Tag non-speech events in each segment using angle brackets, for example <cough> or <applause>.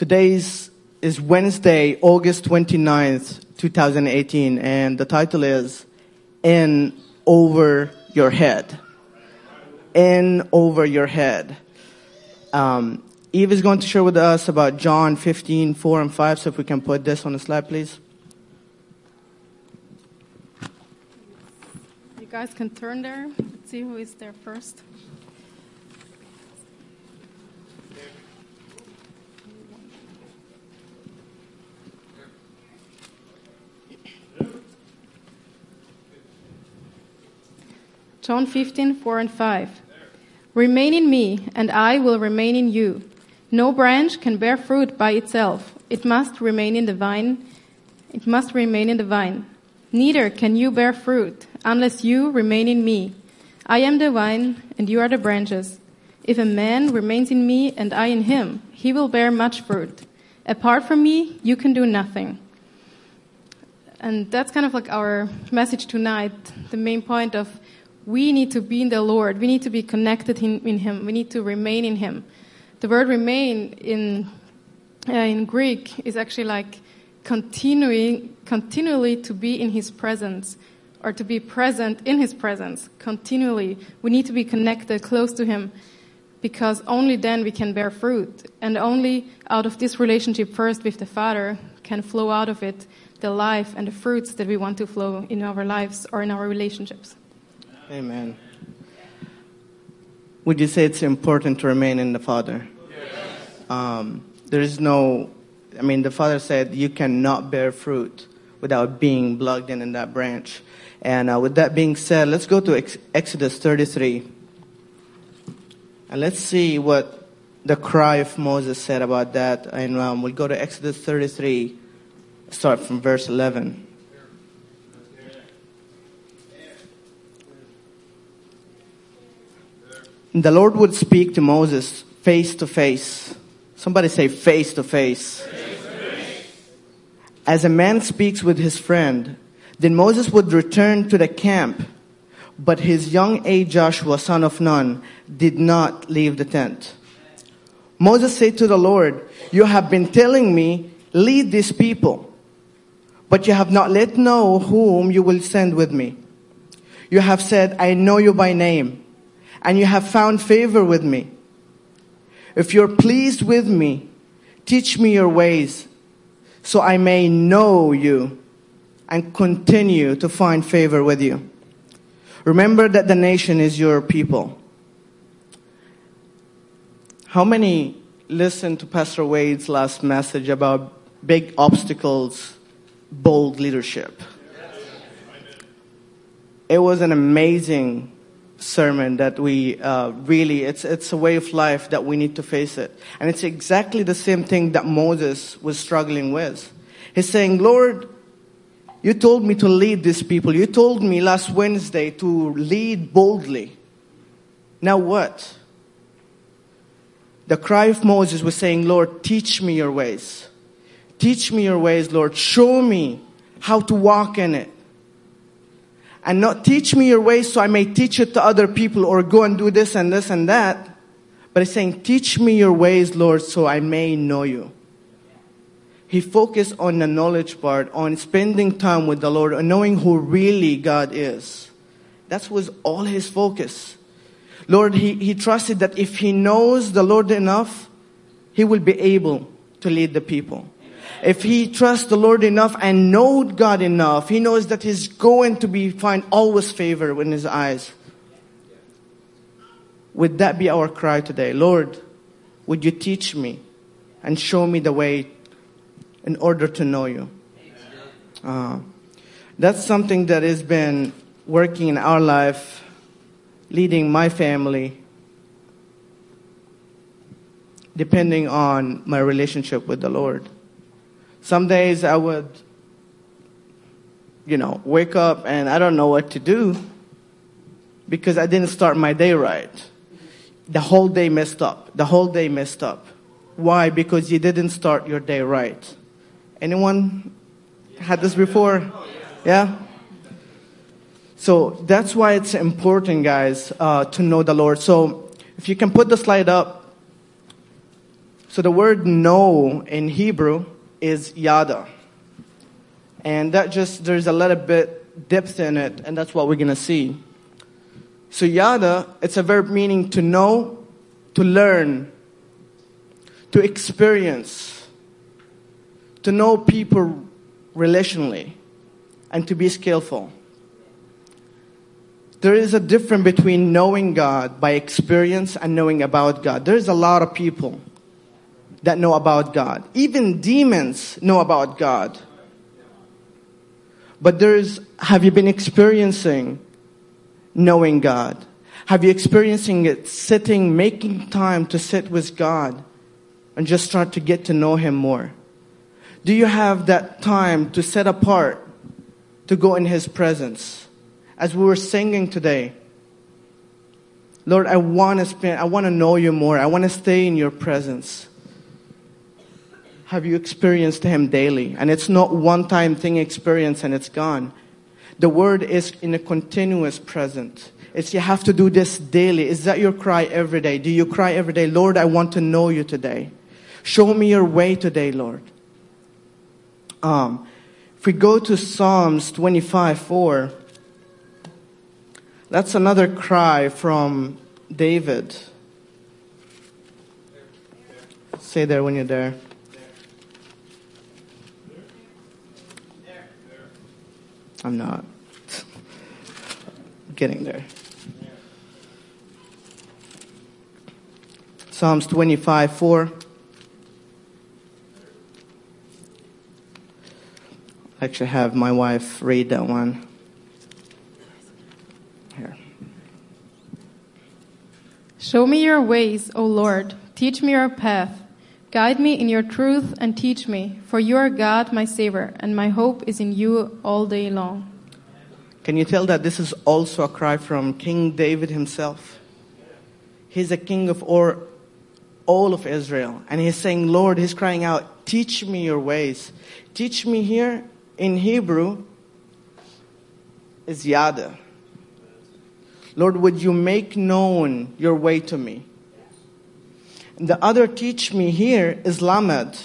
Today's is Wednesday, August 29th, 2018, and the title is In Over Your Head. In Over Your Head. Um, Eve is going to share with us about John 15, 4 and 5, so if we can put this on the slide, please. You guys can turn there. Let's see who is there first. John 15, 4 and 5. Remain in me, and I will remain in you. No branch can bear fruit by itself. It must remain in the vine. It must remain in the vine. Neither can you bear fruit unless you remain in me. I am the vine, and you are the branches. If a man remains in me and I in him, he will bear much fruit. Apart from me, you can do nothing. And that's kind of like our message tonight, the main point of we need to be in the Lord. We need to be connected in, in Him. We need to remain in Him. The word remain in, uh, in Greek is actually like continuing, continually to be in His presence or to be present in His presence continually. We need to be connected close to Him because only then we can bear fruit. And only out of this relationship first with the Father can flow out of it the life and the fruits that we want to flow in our lives or in our relationships. Amen. Would you say it's important to remain in the Father? Yes. Um, there is no, I mean, the Father said you cannot bear fruit without being plugged in in that branch. And uh, with that being said, let's go to Ex- Exodus 33. And let's see what the cry of Moses said about that. And um, we'll go to Exodus 33, start from verse 11. The Lord would speak to Moses face to face. Somebody say face to face. As a man speaks with his friend, then Moses would return to the camp, but his young aide Joshua, son of Nun, did not leave the tent. Moses said to the Lord, You have been telling me, lead these people, but you have not let know whom you will send with me. You have said, I know you by name and you have found favor with me. If you're pleased with me, teach me your ways so I may know you and continue to find favor with you. Remember that the nation is your people. How many listened to Pastor Wade's last message about big obstacles, bold leadership? It was an amazing sermon that we uh, really it's it's a way of life that we need to face it. And it's exactly the same thing that moses was struggling with. He's saying lord you told me to lead these people. You told me last wednesday to lead boldly. Now what? The cry of moses was saying lord teach me your ways. Teach me your ways lord. Show me how to walk in it and not teach me your ways so I may teach it to other people or go and do this and this and that. But he's saying, teach me your ways, Lord, so I may know you. He focused on the knowledge part, on spending time with the Lord, on knowing who really God is. That was all his focus. Lord, he, he trusted that if he knows the Lord enough, he will be able to lead the people if he trusts the Lord enough and knows God enough, he knows that he's going to be find always favor in his eyes. Would that be our cry today? Lord, would you teach me and show me the way in order to know you? Uh, that's something that has been working in our life, leading my family, depending on my relationship with the Lord. Some days I would, you know, wake up and I don't know what to do because I didn't start my day right. The whole day messed up. The whole day messed up. Why? Because you didn't start your day right. Anyone had this before? Yeah? So that's why it's important, guys, uh, to know the Lord. So if you can put the slide up. So the word know in Hebrew is yada. And that just, there's a little bit depth in it, and that's what we're going to see. So yada, it's a verb meaning to know, to learn, to experience, to know people relationally, and to be skillful. There is a difference between knowing God by experience and knowing about God. There's a lot of people that know about God. Even demons know about God. But there's, have you been experiencing knowing God? Have you experiencing it sitting, making time to sit with God and just start to get to know Him more? Do you have that time to set apart to go in His presence? As we were singing today, Lord, I want to spend, I want to know you more. I want to stay in your presence. Have you experienced Him daily? And it's not one time thing experience and it's gone. The word is in a continuous present. It's you have to do this daily. Is that your cry every day? Do you cry every day, Lord, I want to know you today? Show me your way today, Lord. Um, if we go to Psalms 25 4, that's another cry from David. Say there when you're there. I'm not getting there. Psalms 25 4. I actually have my wife read that one. Here. Show me your ways, O Lord. Teach me your path. Guide me in your truth and teach me, for you are God, my Savior, and my hope is in you all day long. Can you tell that this is also a cry from King David himself? He's a king of all, of Israel, and he's saying, Lord, he's crying out, Teach me your ways. Teach me here in Hebrew is Yada. Lord, would you make known your way to me? The other teach me here is lamed.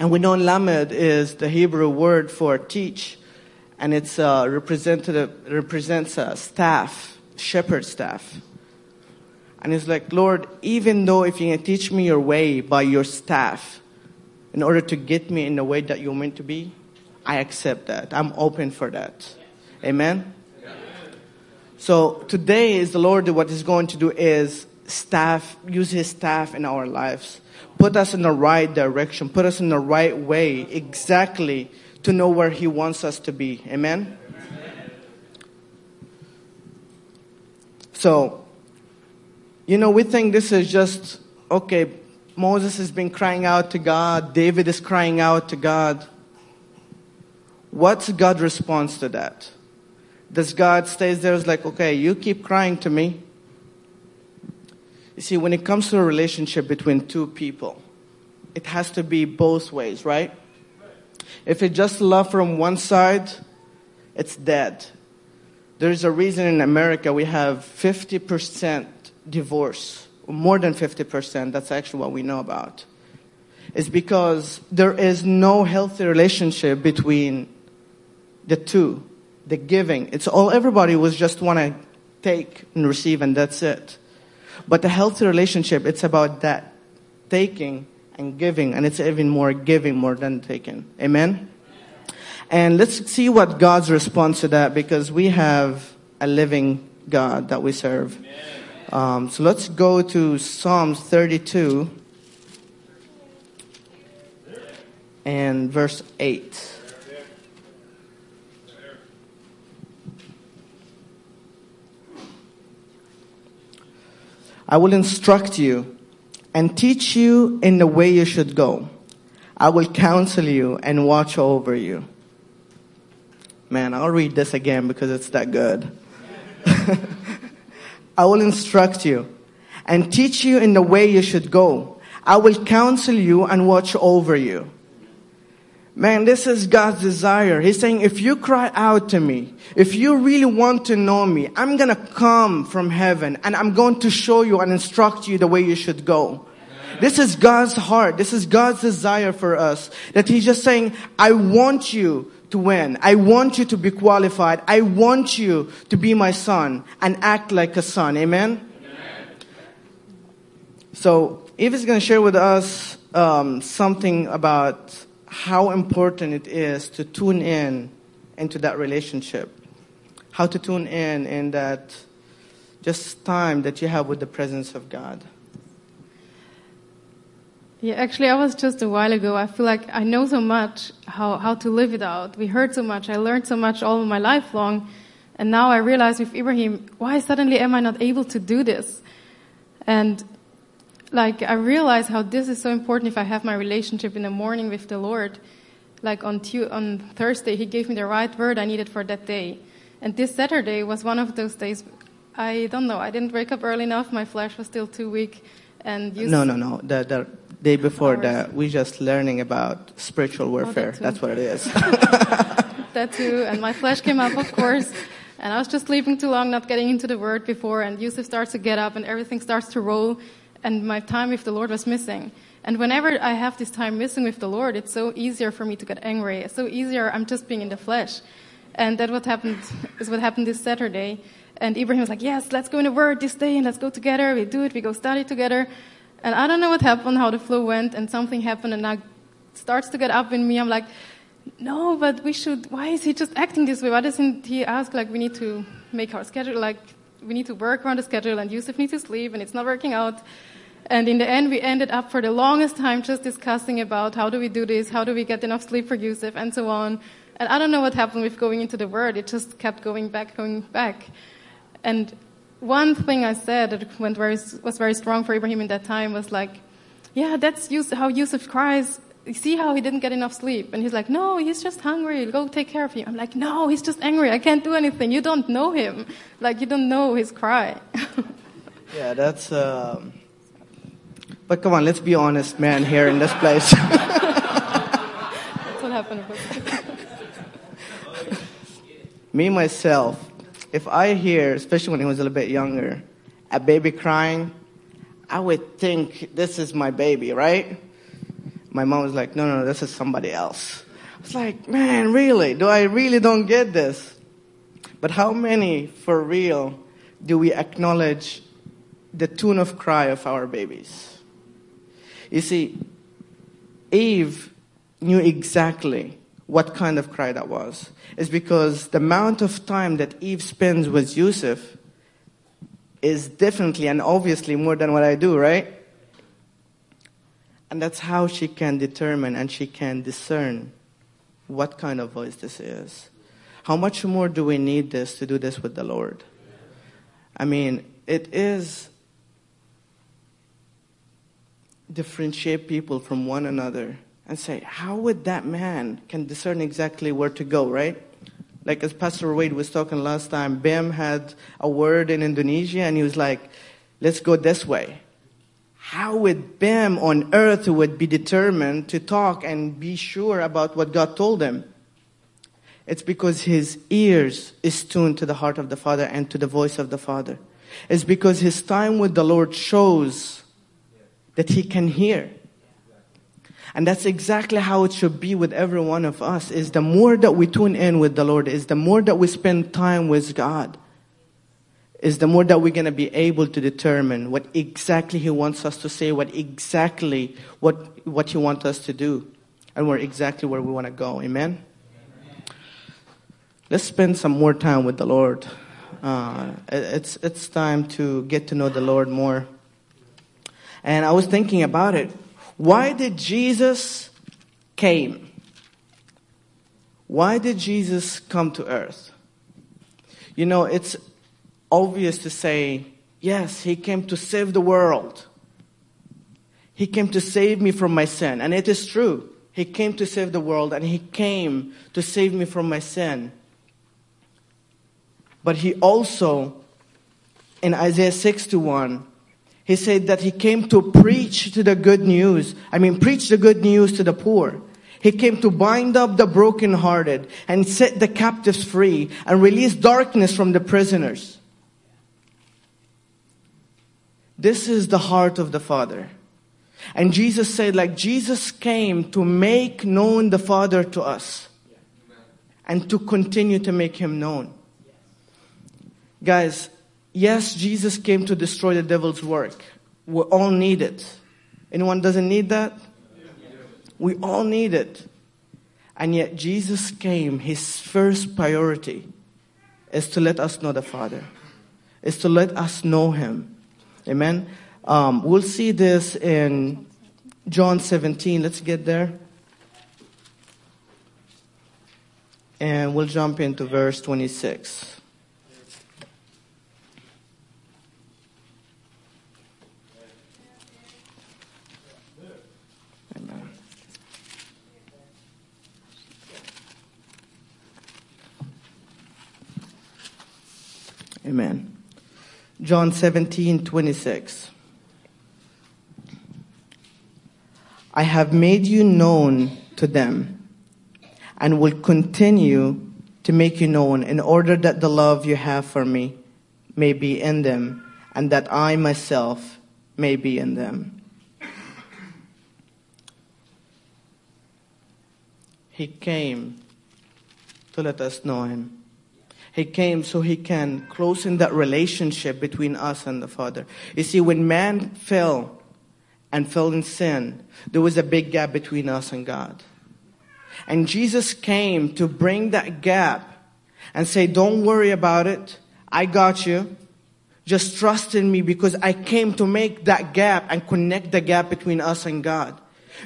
And we know lamed is the Hebrew word for teach. And it's uh, representative, represents a staff, shepherd staff. And it's like, Lord, even though if you can teach me your way by your staff, in order to get me in the way that you're meant to be, I accept that. I'm open for that. Amen? So today is the Lord, what He's going to do is staff, use his staff in our lives. Put us in the right direction. Put us in the right way exactly to know where he wants us to be. Amen? Amen. So, you know, we think this is just, okay, Moses has been crying out to God. David is crying out to God. What's God's response to that? Does God stays there is like, okay, you keep crying to me. You see, when it comes to a relationship between two people, it has to be both ways, right? If it's just love from one side, it's dead. There's a reason in America we have 50% divorce, more than 50%. That's actually what we know about. It's because there is no healthy relationship between the two, the giving. It's all everybody was just want to take and receive, and that's it. But a healthy relationship, it's about that taking and giving, and it's even more giving more than taking. Amen? And let's see what God's response to that because we have a living God that we serve. Um, so let's go to Psalms 32 and verse 8. I will instruct you and teach you in the way you should go. I will counsel you and watch over you. Man, I'll read this again because it's that good. <laughs> I will instruct you and teach you in the way you should go. I will counsel you and watch over you. Man, this is God's desire. He's saying, if you cry out to me, if you really want to know me, I'm going to come from heaven and I'm going to show you and instruct you the way you should go. This is God's heart. This is God's desire for us. That He's just saying, I want you to win. I want you to be qualified. I want you to be my son and act like a son. Amen? Amen. So, Eve is going to share with us um, something about how important it is to tune in into that relationship. How to tune in in that just time that you have with the presence of God. Yeah, actually, I was just a while ago. I feel like I know so much how, how to live it out. We heard so much. I learned so much all my life long. And now I realize with Ibrahim, why suddenly am I not able to do this? And like, I realize how this is so important if I have my relationship in the morning with the Lord. Like on, tu- on Thursday, he gave me the right word I needed for that day. And this Saturday was one of those days. I don't know. I didn't wake up early enough. My flesh was still too weak. And no, no, no. The, the day before that, we just learning about spiritual warfare. Oh, that That's what it is. <laughs> that too. And my flesh came up, of course. And I was just sleeping too long, not getting into the word before. And Yusuf starts to get up and everything starts to roll. And my time with the Lord was missing. And whenever I have this time missing with the Lord, it's so easier for me to get angry. It's so easier. I'm just being in the flesh. And that what happened is what happened this Saturday. And Ibrahim was like, yes, let's go in the word this day and let's go together. We do it. We go study together. And I don't know what happened, how the flow went, and something happened, and I starts to get up in me. I'm like, no, but we should. Why is he just acting this way? Why doesn't he ask like we need to make our schedule like we need to work around the schedule, and Yusuf needs to sleep, and it's not working out. And in the end, we ended up for the longest time just discussing about how do we do this, how do we get enough sleep for Yusuf, and so on. And I don't know what happened with going into the word. It just kept going back, going back. And one thing I said that went very, was very strong for Ibrahim in that time was like, yeah, that's how Yusuf cries. See how he didn't get enough sleep? And he's like, no, he's just hungry. Go take care of him. I'm like, no, he's just angry. I can't do anything. You don't know him. Like, you don't know his cry. <laughs> yeah, that's, um... but come on, let's be honest, man, here in this place. <laughs> that's what happened. <laughs> Me, myself, if I hear, especially when he was a little bit younger, a baby crying, I would think this is my baby, right? My mom was like, no, no, no, this is somebody else. I was like, man, really? Do I really don't get this? But how many, for real, do we acknowledge the tune of cry of our babies? You see, Eve knew exactly what kind of cry that was It's because the amount of time that Eve spends with Yusuf is definitely and obviously more than what I do, right? And that's how she can determine and she can discern what kind of voice this is. How much more do we need this to do this with the Lord? I mean, it is differentiate people from one another and say, how would that man can discern exactly where to go, right? Like as Pastor Wade was talking last time, Bim had a word in Indonesia and he was like, let's go this way. How would Bim on earth would be determined to talk and be sure about what God told him? It's because his ears is tuned to the heart of the Father and to the voice of the Father. It's because his time with the Lord shows that he can hear. And that's exactly how it should be with every one of us is the more that we tune in with the Lord, is the more that we spend time with God, is the more that we're going to be able to determine what exactly He wants us to say, what exactly what, what He wants us to do, and where exactly where we want to go. Amen? Let's spend some more time with the Lord. Uh, it's, it's time to get to know the Lord more. And I was thinking about it. Why did Jesus came? Why did Jesus come to earth? You know, it's obvious to say, yes, he came to save the world. He came to save me from my sin. And it is true. He came to save the world and he came to save me from my sin. But he also, in Isaiah 61, he said that he came to preach to the good news. I mean, preach the good news to the poor. He came to bind up the brokenhearted and set the captives free and release darkness from the prisoners. This is the heart of the Father. And Jesus said, like, Jesus came to make known the Father to us and to continue to make him known. Guys, yes, Jesus came to destroy the devil's work. We all need it. Anyone doesn't need that? We all need it. And yet Jesus came, his first priority is to let us know the Father, is to let us know him. Amen. Um, we'll see this in John 17. Let's get there. And we'll jump into verse 26. Amen. Amen. John 17, 26. I have made you known to them and will continue to make you known in order that the love you have for me may be in them and that I myself may be in them. He came to let us know him. He came so he can close in that relationship between us and the Father. You see, when man fell and fell in sin, there was a big gap between us and God. And Jesus came to bring that gap and say, don't worry about it. I got you. Just trust in me because I came to make that gap and connect the gap between us and God.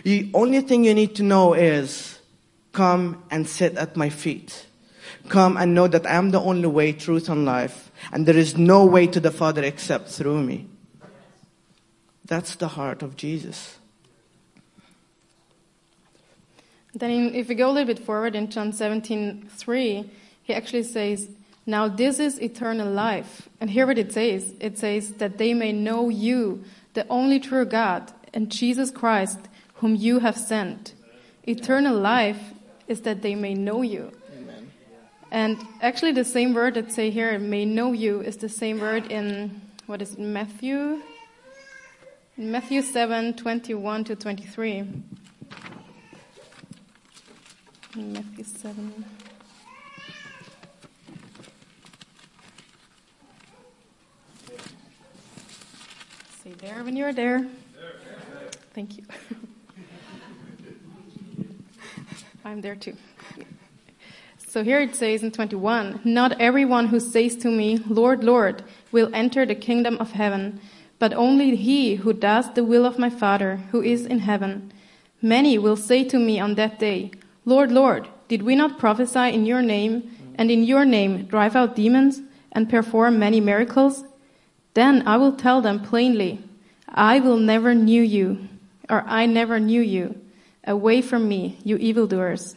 The only thing you need to know is come and sit at my feet. Come and know that I am the only way, truth, and life, and there is no way to the Father except through me. That's the heart of Jesus. Then, in, if we go a little bit forward in John 17 3, he actually says, Now this is eternal life. And here what it says it says, That they may know you, the only true God, and Jesus Christ, whom you have sent. Eternal life is that they may know you. And actually, the same word that say here, may know you, is the same word in, what is it, Matthew? In Matthew 7 21 to 23. Matthew 7. Say there when you're there. Thank you. <laughs> I'm there too. So here it says in 21 Not everyone who says to me, Lord, Lord, will enter the kingdom of heaven, but only he who does the will of my Father who is in heaven. Many will say to me on that day, Lord, Lord, did we not prophesy in your name, and in your name drive out demons, and perform many miracles? Then I will tell them plainly, I will never knew you, or I never knew you. Away from me, you evildoers.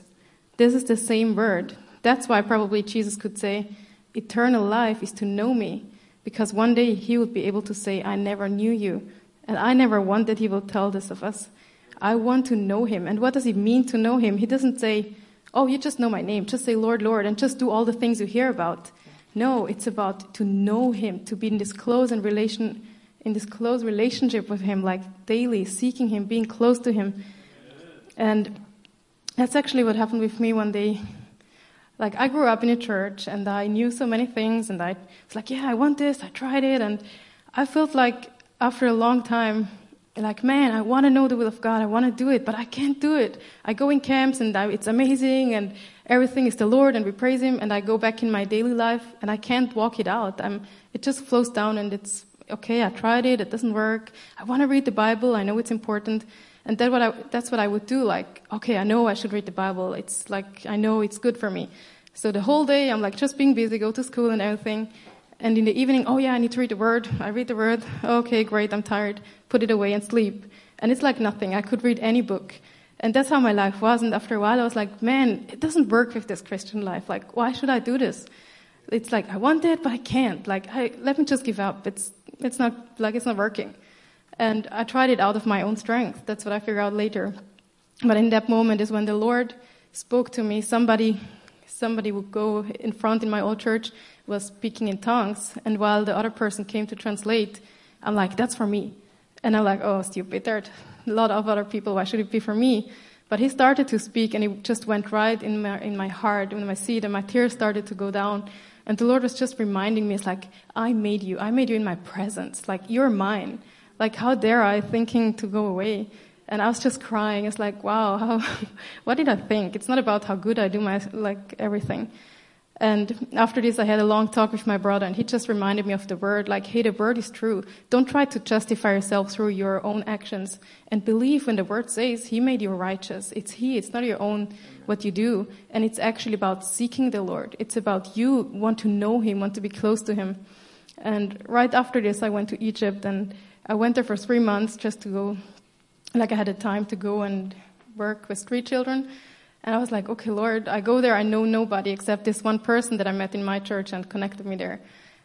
This is the same word. That's why probably Jesus could say, Eternal life is to know me, because one day he would be able to say, I never knew you. And I never want that he will tell this of us. I want to know him. And what does it mean to know him? He doesn't say, Oh, you just know my name. Just say Lord, Lord, and just do all the things you hear about. No, it's about to know him, to be in this close and relation, in this close relationship with him, like daily, seeking him, being close to him. And that's actually what happened with me one day. Like, I grew up in a church and I knew so many things, and I was like, yeah, I want this, I tried it, and I felt like after a long time, like, man, I want to know the will of God, I want to do it, but I can't do it. I go in camps and I, it's amazing, and everything is the Lord, and we praise Him, and I go back in my daily life, and I can't walk it out. I'm, it just flows down, and it's okay, I tried it, it doesn't work. I want to read the Bible, I know it's important. And that what I, that's what I would do. Like, okay, I know I should read the Bible. It's like, I know it's good for me. So the whole day, I'm like just being busy, go to school and everything. And in the evening, oh yeah, I need to read the word. I read the word. Okay, great, I'm tired. Put it away and sleep. And it's like nothing. I could read any book. And that's how my life was. And after a while, I was like, man, it doesn't work with this Christian life. Like, why should I do this? It's like, I want it, but I can't. Like, I, let me just give up. It's, it's not, like, it's not working. And I tried it out of my own strength. That's what I figured out later. But in that moment is when the Lord spoke to me. Somebody, somebody would go in front in my old church, was speaking in tongues, and while the other person came to translate, I'm like, that's for me. And I'm like, oh, stupid. There a lot of other people. Why should it be for me? But he started to speak and it just went right in my, in my heart, in my seat, and my tears started to go down. And the Lord was just reminding me, it's like, I made you. I made you in my presence. Like, you're mine. Like, how dare I thinking to go away? And I was just crying. It's like, wow, how, <laughs> what did I think? It's not about how good I do my, like, everything. And after this, I had a long talk with my brother, and he just reminded me of the word, like, hey, the word is true. Don't try to justify yourself through your own actions, and believe when the word says he made you righteous. It's he, it's not your own, what you do. And it's actually about seeking the Lord. It's about you want to know him, want to be close to him. And right after this, I went to Egypt, and I went there for three months just to go, like, I had a time to go and work with street children. And I was like, okay, Lord, I go there, I know nobody except this one person that I met in my church and connected me there.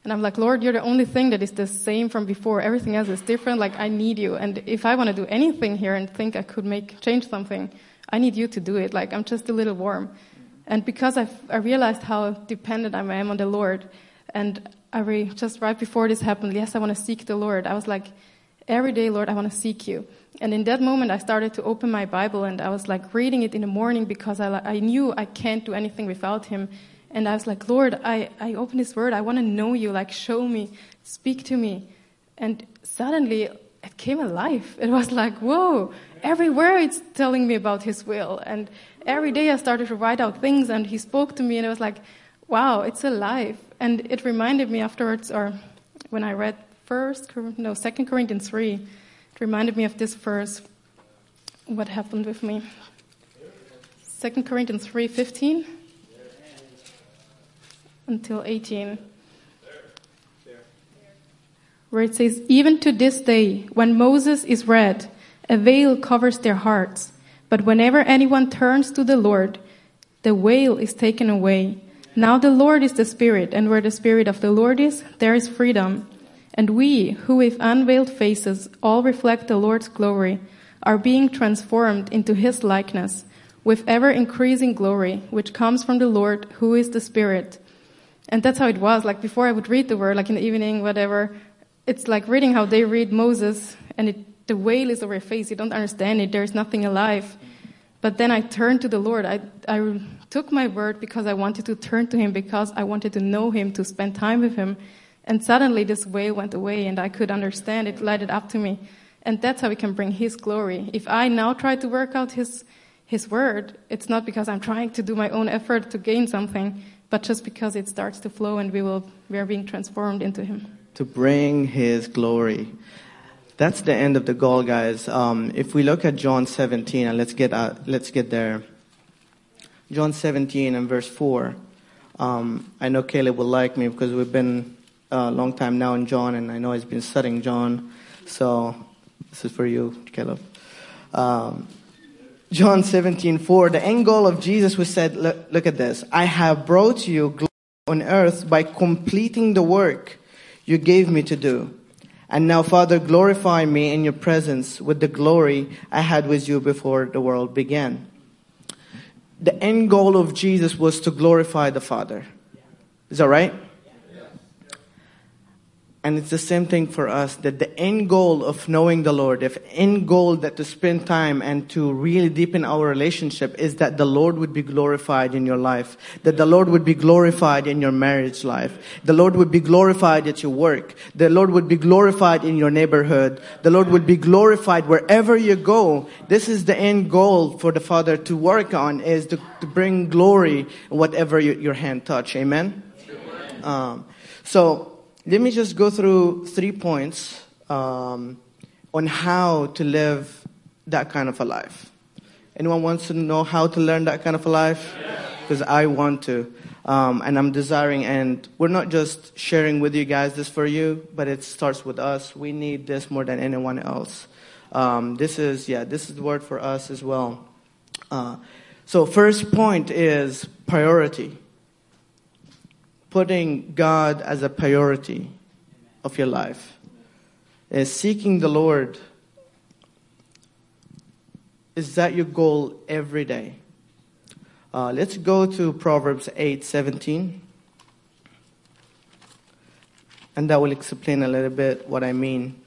And I'm like, Lord, you're the only thing that is the same from before. Everything else is different. Like, I need you. And if I want to do anything here and think I could make, change something, I need you to do it. Like, I'm just a little warm. And because I've, I realized how dependent I am on the Lord, and Just right before this happened, yes, I want to seek the Lord. I was like, every day, Lord, I want to seek you. And in that moment, I started to open my Bible and I was like reading it in the morning because I, I knew I can't do anything without Him. And I was like, Lord, I, I open His Word. I want to know you. Like, show me, speak to me. And suddenly, it came alive. It was like, whoa, everywhere it's telling me about His will. And every day I started to write out things and He spoke to me and it was like, wow, it's alive. And it reminded me afterwards, or when I read first, no, Second Corinthians 3, it reminded me of this verse, what happened with me. Second Corinthians 3:15 until 18. Where it says, Even to this day, when Moses is read, a veil covers their hearts. But whenever anyone turns to the Lord, the veil is taken away. Now the Lord is the Spirit, and where the Spirit of the Lord is, there is freedom. And we, who with unveiled faces all reflect the Lord's glory, are being transformed into His likeness with ever increasing glory, which comes from the Lord, who is the Spirit. And that's how it was. Like before I would read the word, like in the evening, whatever, it's like reading how they read Moses, and it, the veil is over your face. You don't understand it. There's nothing alive. But then I turned to the Lord. I, I took my word because I wanted to turn to Him, because I wanted to know Him, to spend time with Him. And suddenly this veil went away and I could understand it, lighted up to me. And that's how we can bring His glory. If I now try to work out His, His word, it's not because I'm trying to do my own effort to gain something, but just because it starts to flow and we will, we are being transformed into Him. To bring His glory. That's the end of the goal, guys. Um, if we look at John 17, and let's get, uh, let's get there. John 17 and verse 4. Um, I know Caleb will like me because we've been a long time now in John, and I know he's been studying John. So this is for you, Caleb. Um, John 17, 4, the end goal of Jesus was said, look, look at this. I have brought you glory on earth by completing the work you gave me to do. And now, Father, glorify me in your presence with the glory I had with you before the world began. The end goal of Jesus was to glorify the Father. Is that right? And it's the same thing for us that the end goal of knowing the Lord, the end goal that to spend time and to really deepen our relationship is that the Lord would be glorified in your life, that the Lord would be glorified in your marriage life, the Lord would be glorified at your work, the Lord would be glorified in your neighborhood, the Lord would be glorified wherever you go. This is the end goal for the Father to work on is to, to bring glory whatever you, your hand touch. Amen. Um, so let me just go through three points um, on how to live that kind of a life. Anyone wants to know how to learn that kind of a life? Because I want to. Um, and I'm desiring, and we're not just sharing with you guys this for you, but it starts with us. We need this more than anyone else. Um, this is, yeah, this is the word for us as well. Uh, so, first point is priority putting God as a priority of your life, is seeking the Lord. Is that your goal every day? Uh, let's go to Proverbs 8 17. And that will explain a little bit what I mean.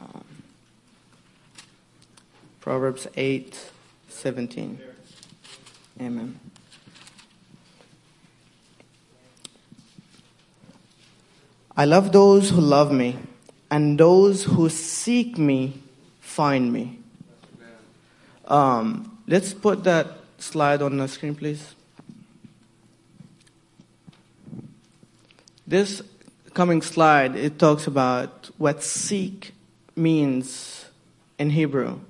Uh, Proverbs 8 17. Amen. I love those who love me, and those who seek me find me. Um, let's put that slide on the screen, please. This coming slide, it talks about what seek means in Hebrew,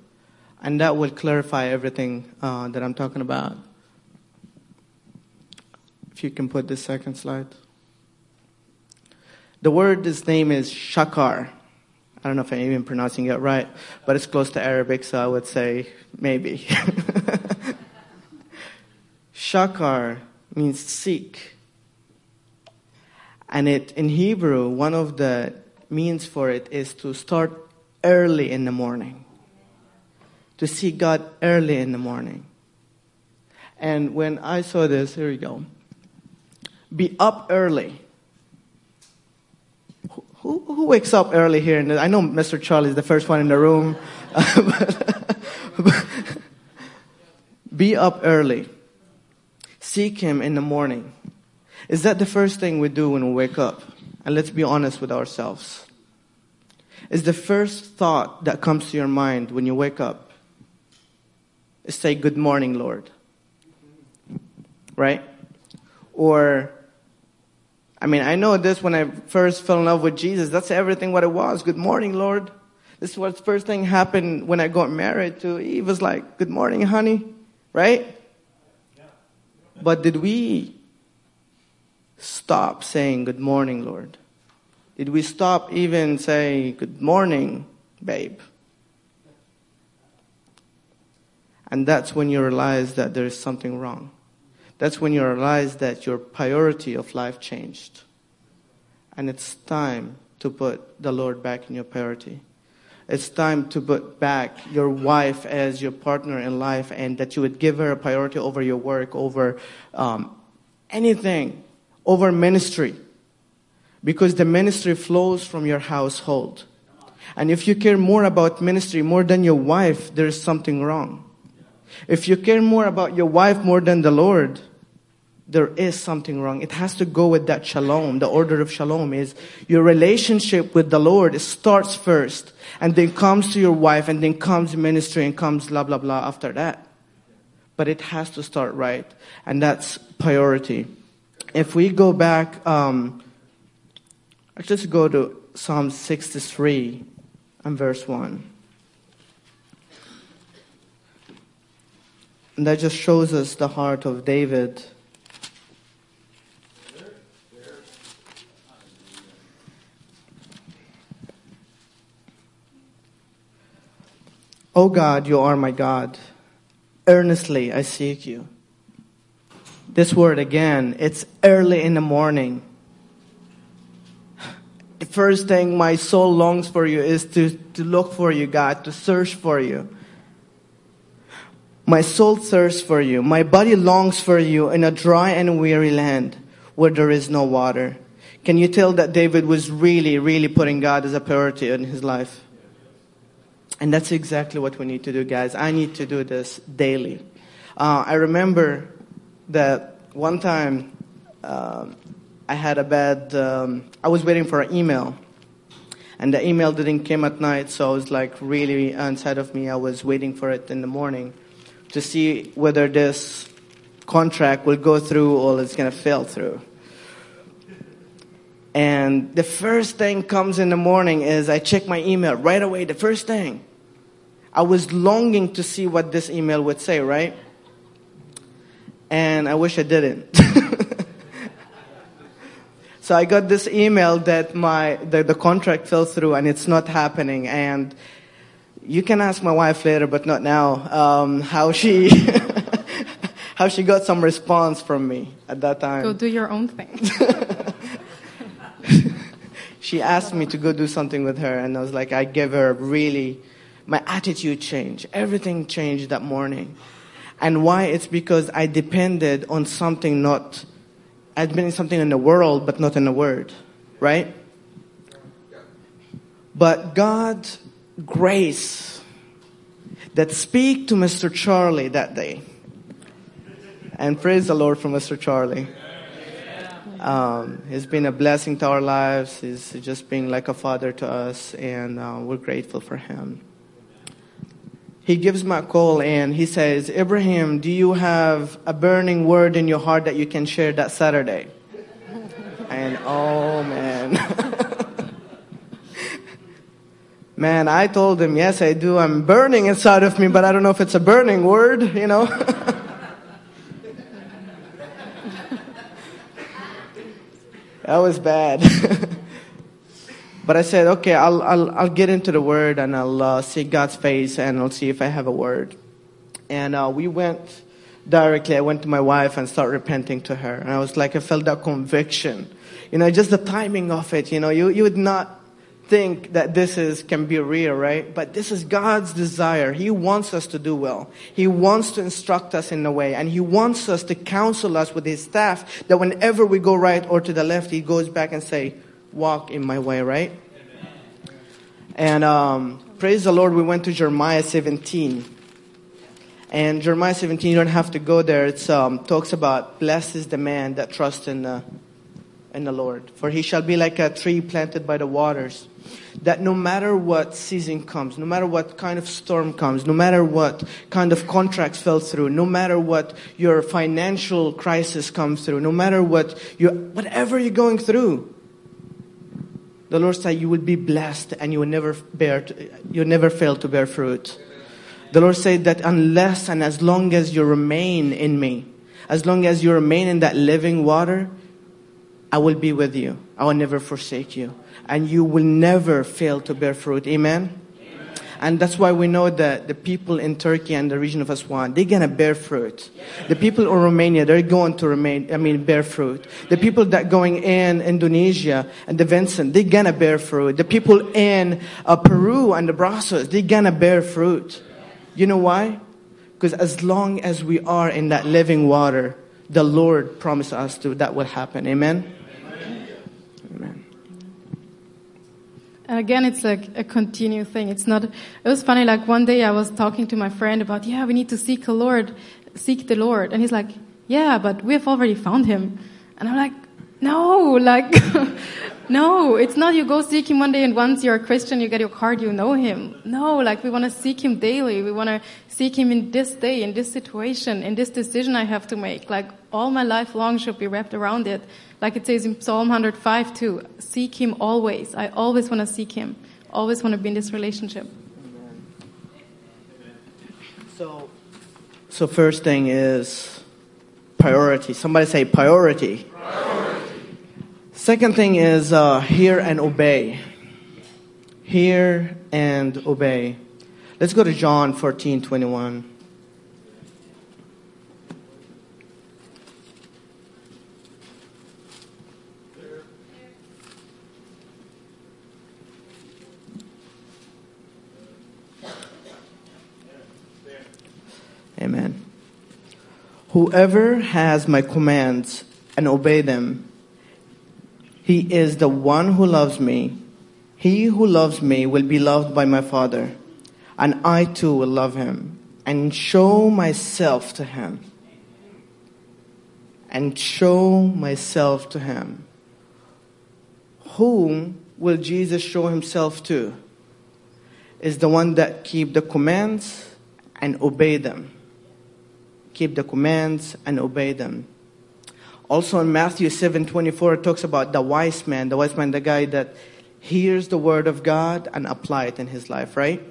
and that will clarify everything uh, that I'm talking about. If you can put the second slide. The word, his name is shakar. I don't know if I'm even pronouncing it right, but it's close to Arabic, so I would say maybe. <laughs> shakar means seek. And it, in Hebrew, one of the means for it is to start early in the morning. To seek God early in the morning. And when I saw this, here we go. Be up early. Who, who wakes up early here? And I know Mr. Charlie is the first one in the room. <laughs> Be up early. Seek Him in the morning. Is that the first thing we do when we wake up? And let's be honest with ourselves. Is the first thought that comes to your mind when you wake up is say, Good morning, Lord. Right? Or, I mean, I know this when I first fell in love with Jesus. That's everything what it was. Good morning, Lord. This was first thing happened when I got married to Eve was like, Good morning, honey. Right? But did we stop saying, Good morning, Lord? Did we stop even say, Good morning, babe? And that's when you realize that there is something wrong. That's when you realize that your priority of life changed. And it's time to put the Lord back in your priority. It's time to put back your wife as your partner in life and that you would give her a priority over your work, over um, anything, over ministry. Because the ministry flows from your household. And if you care more about ministry more than your wife, there is something wrong. If you care more about your wife more than the Lord, there is something wrong. It has to go with that shalom. The order of shalom is your relationship with the Lord starts first and then comes to your wife and then comes ministry and comes blah, blah, blah after that. But it has to start right. And that's priority. If we go back, um, let's just go to Psalm 63 and verse 1. And that just shows us the heart of David. O oh God, you are my God. Earnestly I seek you. This word again, it's early in the morning. The first thing my soul longs for you is to, to look for you, God, to search for you. My soul thirsts for you. My body longs for you in a dry and weary land where there is no water. Can you tell that David was really, really putting God as a priority in his life? And that's exactly what we need to do, guys. I need to do this daily. Uh, I remember that one time uh, I had a bad, um, I was waiting for an email. And the email didn't come at night, so I was like really inside of me. I was waiting for it in the morning to see whether this contract will go through or it's going to fail through. And the first thing comes in the morning is I check my email right away, the first thing. I was longing to see what this email would say, right? And I wish I didn't. <laughs> so I got this email that my the, the contract fell through and it's not happening. And you can ask my wife later, but not now, um, how she <laughs> how she got some response from me at that time. Go do your own thing. <laughs> she asked me to go do something with her, and I was like, I gave her really my attitude changed. Everything changed that morning. And why? It's because I depended on something not, I'd been in something in the world, but not in the Word. Right? But God's grace, that speak to Mr. Charlie that day. And praise the Lord for Mr. Charlie. Um, he's been a blessing to our lives. He's just been like a father to us, and uh, we're grateful for him. He gives me a call and he says, Abraham, do you have a burning word in your heart that you can share that Saturday? <laughs> And oh man. <laughs> man, I told him, yes, I do. I'm burning inside of me, but I don't know if it's a burning word, you know? <laughs> that was bad. <laughs> but I said, okay, I'll, I'll, I'll get into the word and I'll uh, see God's face and I'll see if I have a word. And uh, we went directly, I went to my wife and started repenting to her. And I was like, I felt that conviction. You know, just the timing of it, you know, you, you would not think that this is can be real, right? But this is God's desire. He wants us to do well. He wants to instruct us in the way, and He wants us to counsel us with His staff. That whenever we go right or to the left, He goes back and say, "Walk in my way," right? And um, praise the Lord, we went to Jeremiah 17. And Jeremiah 17, you don't have to go there. It um, talks about blessed is the man that trusts in the, in the Lord. For he shall be like a tree planted by the waters that no matter what season comes, no matter what kind of storm comes, no matter what kind of contracts fell through, no matter what your financial crisis comes through, no matter what you, whatever you're going through, the Lord said you will be blessed and you will never bear, you will never fail to bear fruit. The Lord said that unless and as long as you remain in me, as long as you remain in that living water, I will be with you. I will never forsake you and you will never fail to bear fruit. Amen? Amen? And that's why we know that the people in Turkey and the region of Aswan, they're gonna bear fruit. The people in Romania, they're going to remain, I mean, bear fruit. The people that going in Indonesia and the Vincent, they're gonna bear fruit. The people in uh, Peru and the Brussels, they're gonna bear fruit. You know why? Because as long as we are in that living water, the Lord promised us to that will happen. Amen. And again, it's like a continued thing. It's not, it was funny, like one day I was talking to my friend about, yeah, we need to seek the Lord, seek the Lord. And he's like, yeah, but we have already found him. And I'm like, no, like, <laughs> no, it's not you go seek him one day and once you're a Christian, you get your card, you know him. No, like we want to seek him daily. We want to seek him in this day, in this situation, in this decision I have to make. Like all my life long should be wrapped around it. Like it says in Psalm 105 too, seek him always. I always want to seek him. Always want to be in this relationship. So, so first thing is priority. Somebody say priority. priority. Second thing is uh, hear and obey. Hear and obey. Let's go to John 14, 21. Amen. Whoever has my commands and obey them, he is the one who loves me. He who loves me will be loved by my Father, and I too will love him and show myself to him. And show myself to him. Whom will Jesus show himself to? Is the one that keep the commands and obey them keep the commands, and obey them. Also in Matthew 7:24 it talks about the wise man, the wise man, the guy that hears the word of God and apply it in his life, right?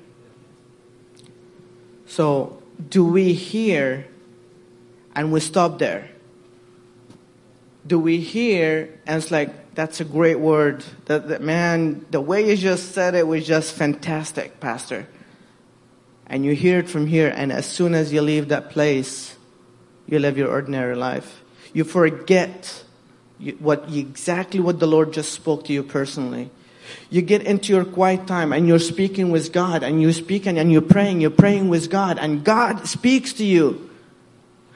So, do we hear and we stop there? Do we hear and it's like that's a great word. That, that man, the way you just said it was just fantastic, pastor. And you hear it from here and as soon as you leave that place, you live your ordinary life. You forget what exactly what the Lord just spoke to you personally. You get into your quiet time and you're speaking with God and you're speaking and you're praying, you're praying with God and God speaks to you.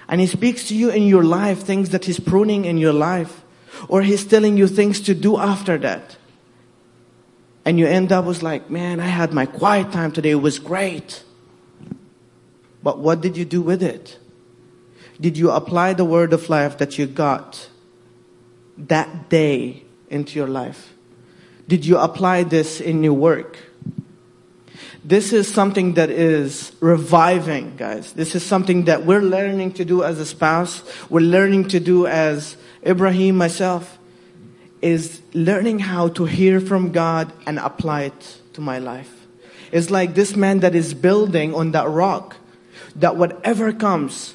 And He speaks to you in your life, things that He's pruning in your life. Or He's telling you things to do after that. And you end up with like, man, I had my quiet time today. It was great. But what did you do with it? Did you apply the word of life that you got that day into your life? Did you apply this in your work? This is something that is reviving, guys. This is something that we're learning to do as a spouse. We're learning to do as Ibrahim, myself, is learning how to hear from God and apply it to my life. It's like this man that is building on that rock, that whatever comes,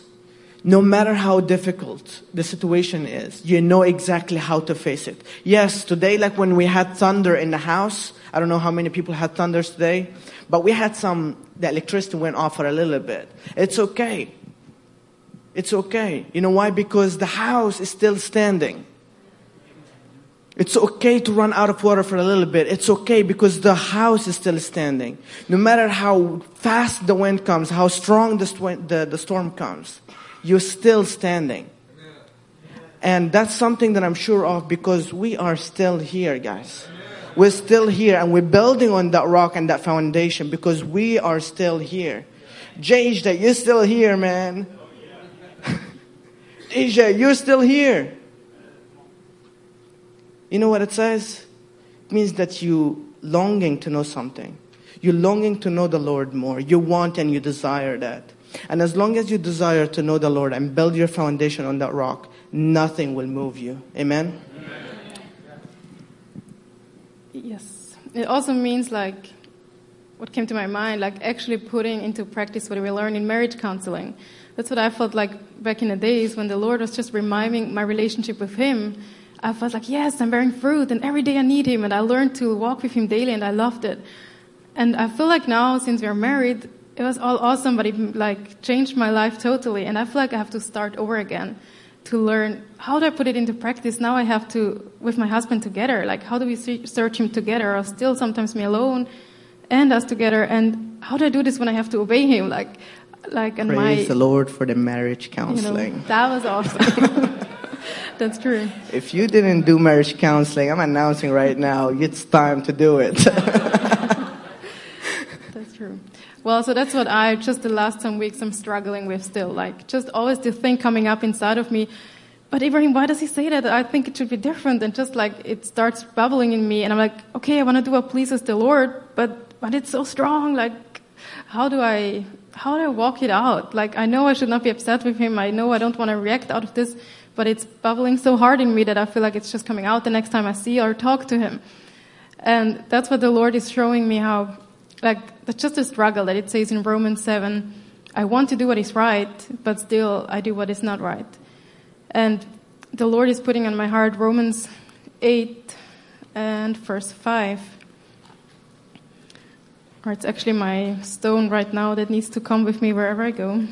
no matter how difficult the situation is, you know exactly how to face it. Yes, today, like when we had thunder in the house, I don't know how many people had thunders today, but we had some, the electricity went off for a little bit. It's okay. It's okay. You know why? Because the house is still standing. It's okay to run out of water for a little bit. It's okay because the house is still standing. No matter how fast the wind comes, how strong the, the, the storm comes, you're still standing. And that's something that I'm sure of because we are still here, guys. We're still here and we're building on that rock and that foundation because we are still here. Jay, you're still here, man. <laughs> DJ, you're still here. You know what it says? It means that you longing to know something. You're longing to know the Lord more. You want and you desire that. And as long as you desire to know the Lord and build your foundation on that rock, nothing will move you. Amen? Yes. It also means like what came to my mind, like actually putting into practice what we learn in marriage counseling. That's what I felt like back in the days when the Lord was just reminding my relationship with Him I felt like, yes, I'm bearing fruit, and every day I need Him, and I learned to walk with Him daily, and I loved it. And I feel like now, since we're married, it was all awesome, but it like changed my life totally. And I feel like I have to start over again to learn how do I put it into practice. Now I have to with my husband together. Like how do we search him together, or still sometimes me alone, and us together. And how do I do this when I have to obey him? Like, like and Praise my the Lord for the marriage counseling. You know, that was awesome. <laughs> That's true. If you didn't do marriage counseling, I'm announcing right now, it's time to do it. <laughs> Well, so that's what I, just the last some weeks, I'm struggling with still. Like, just always the thing coming up inside of me. But Ibrahim, why does he say that? I think it should be different. And just like, it starts bubbling in me. And I'm like, okay, I want to do what pleases the Lord, but, but it's so strong. Like, how do I, how do I walk it out? Like, I know I should not be upset with him. I know I don't want to react out of this, but it's bubbling so hard in me that I feel like it's just coming out the next time I see or talk to him. And that's what the Lord is showing me how, like, that's just a struggle that it says in Romans 7. I want to do what is right, but still I do what is not right. And the Lord is putting on my heart Romans 8 and verse 5. Or it's actually my stone right now that needs to come with me wherever I go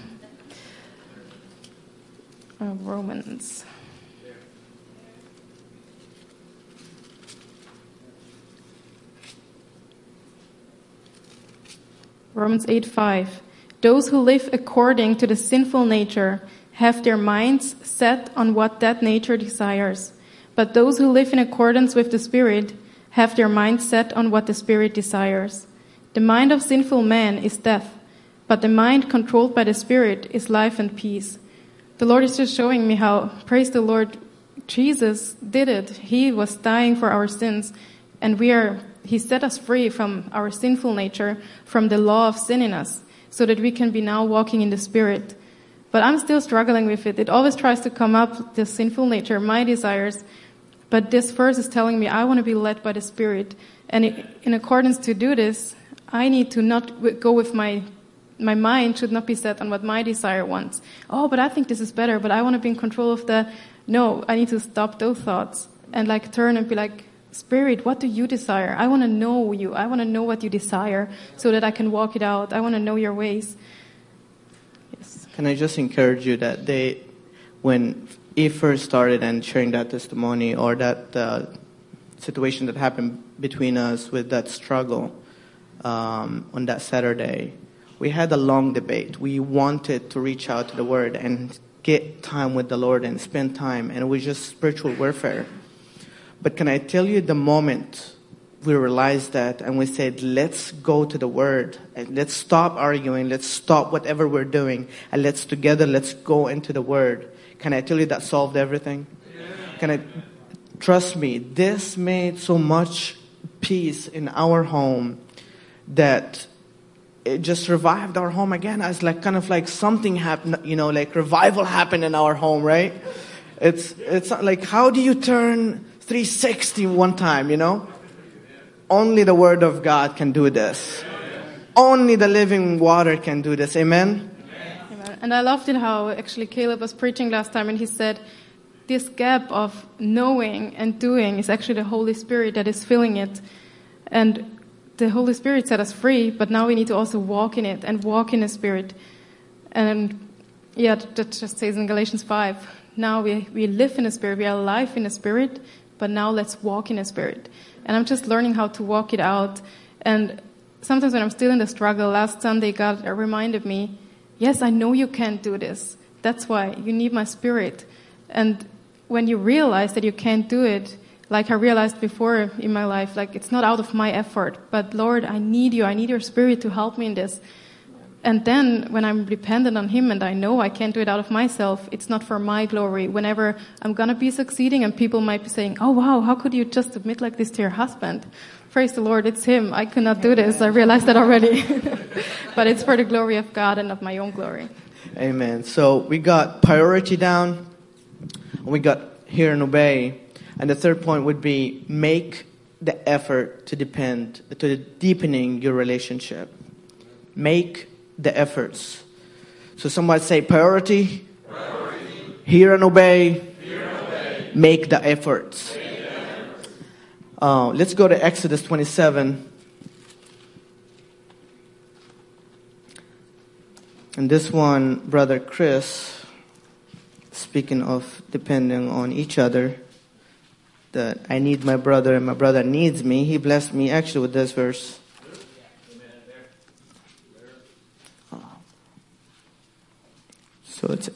uh, Romans. Romans 8 5. Those who live according to the sinful nature have their minds set on what that nature desires. But those who live in accordance with the Spirit have their minds set on what the Spirit desires. The mind of sinful man is death, but the mind controlled by the Spirit is life and peace the Lord is just showing me how, praise the Lord, Jesus did it. He was dying for our sins, and we are, He set us free from our sinful nature, from the law of sin in us, so that we can be now walking in the Spirit. But I'm still struggling with it. It always tries to come up, the sinful nature, my desires. But this verse is telling me I want to be led by the Spirit. And in accordance to do this, I need to not go with my my mind should not be set on what my desire wants. Oh, but I think this is better, but I want to be in control of the. No, I need to stop those thoughts and like turn and be like, Spirit, what do you desire? I want to know you. I want to know what you desire so that I can walk it out. I want to know your ways. Yes. Can I just encourage you that they, when he first started and sharing that testimony or that uh, situation that happened between us with that struggle um, on that Saturday, we had a long debate. We wanted to reach out to the Word and get time with the Lord and spend time, and it was just spiritual warfare. But can I tell you the moment we realized that and we said, let's go to the word and let's stop arguing. Let's stop whatever we're doing and let's together, let's go into the word. Can I tell you that solved everything? Can I, trust me, this made so much peace in our home that it just revived our home again as like kind of like something happened, you know, like revival happened in our home, right? It's, it's like, how do you turn 360 one time, you know? Only the Word of God can do this. Only the living water can do this. Amen? Amen. And I loved it how actually Caleb was preaching last time and he said, this gap of knowing and doing is actually the Holy Spirit that is filling it. And the Holy Spirit set us free, but now we need to also walk in it and walk in the Spirit. And yeah, that just says in Galatians 5 now we, we live in the Spirit, we are alive in the Spirit, but now let's walk in the Spirit. And I'm just learning how to walk it out. And sometimes when I'm still in the struggle, last Sunday God reminded me, yes, I know you can't do this. That's why you need my Spirit. And when you realize that you can't do it, like I realized before in my life, like it's not out of my effort, but Lord, I need you. I need your spirit to help me in this. And then when I'm dependent on Him and I know I can't do it out of myself, it's not for my glory. Whenever I'm gonna be succeeding and people might be saying, oh wow, how could you just admit like this to your husband? Praise the Lord, it's Him. I could not do this. I realized that already. <laughs> but it's for the glory of God and not my own glory. Amen. So we got priority down. We got hear and obey. And the third point would be make the effort to depend, to deepening your relationship. Make the efforts. So somebody say priority, priority. Hear, and obey. hear and obey, make the efforts. Uh, let's go to Exodus 27. And this one, Brother Chris, speaking of depending on each other, that I need my brother and my brother needs me, he blessed me actually with this verse. So it's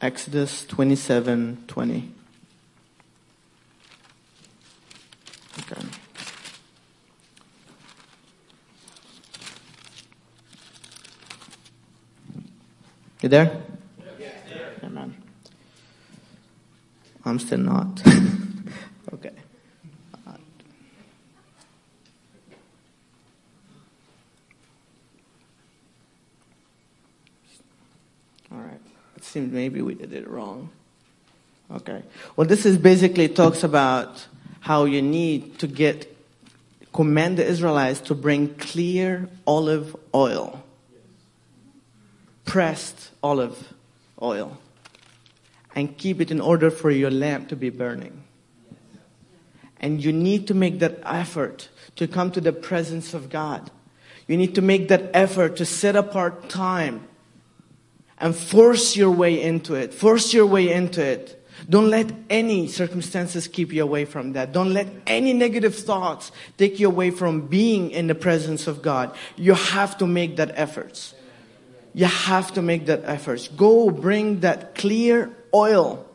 Exodus 27 20. Okay. You there? Yes, Amen. I'm still not. <laughs> okay. All right. It seems maybe we did it wrong. Okay. Well, this is basically talks about how you need to get command the Israelites to bring clear olive oil, pressed olive oil, and keep it in order for your lamp to be burning. And you need to make that effort to come to the presence of God. You need to make that effort to set apart time and force your way into it. Force your way into it. Don't let any circumstances keep you away from that. Don't let any negative thoughts take you away from being in the presence of God. You have to make that effort. You have to make that effort. Go bring that clear oil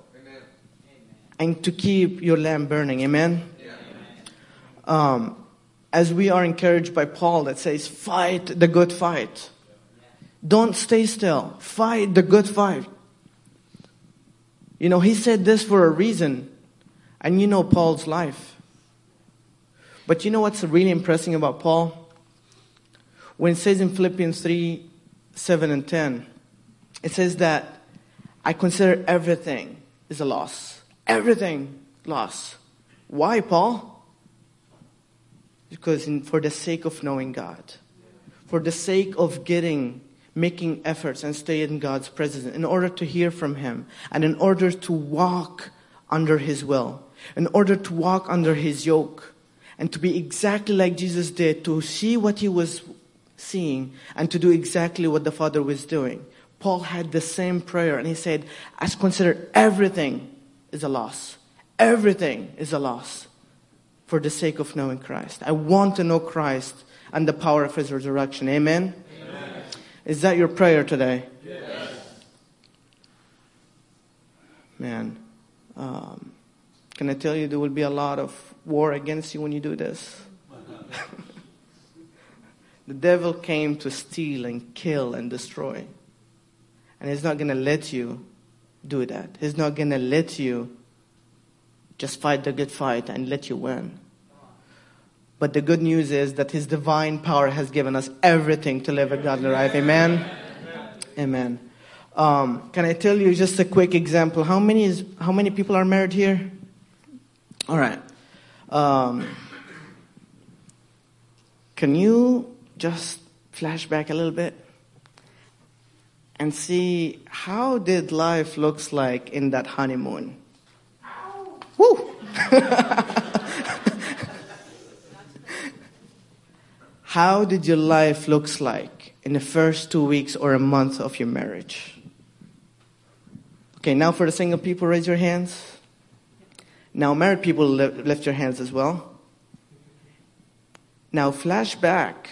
and to keep your lamp burning. Amen? Um, as we are encouraged by Paul that says, fight the good fight. Don't stay still. Fight the good fight. You know, he said this for a reason. And you know Paul's life. But you know what's really impressive about Paul? When it says in Philippians 3 7 and 10, it says that I consider everything is a loss. Everything loss. Why, Paul? Because in, for the sake of knowing God, for the sake of getting making efforts and stay in God's presence in order to hear from Him and in order to walk under His will, in order to walk under His yoke, and to be exactly like Jesus did, to see what He was seeing and to do exactly what the Father was doing. Paul had the same prayer and he said, I consider everything is a loss. Everything is a loss for the sake of knowing Christ. I want to know Christ and the power of His resurrection. Amen. Is that your prayer today? Yes. Man, um, Can I tell you there will be a lot of war against you when you do this? <laughs> the devil came to steal and kill and destroy. And he's not going to let you do that. He's not going to let you just fight the good fight and let you win. But the good news is that His divine power has given us everything to live a godly life. Amen? Amen. Um, can I tell you just a quick example? How many, is, how many people are married here? All right. Um, can you just flash back a little bit and see how did life looks like in that honeymoon? Woo! <laughs> How did your life looks like in the first two weeks or a month of your marriage? Okay, now for the single people, raise your hands. Now married people, lift your hands as well. Now flash back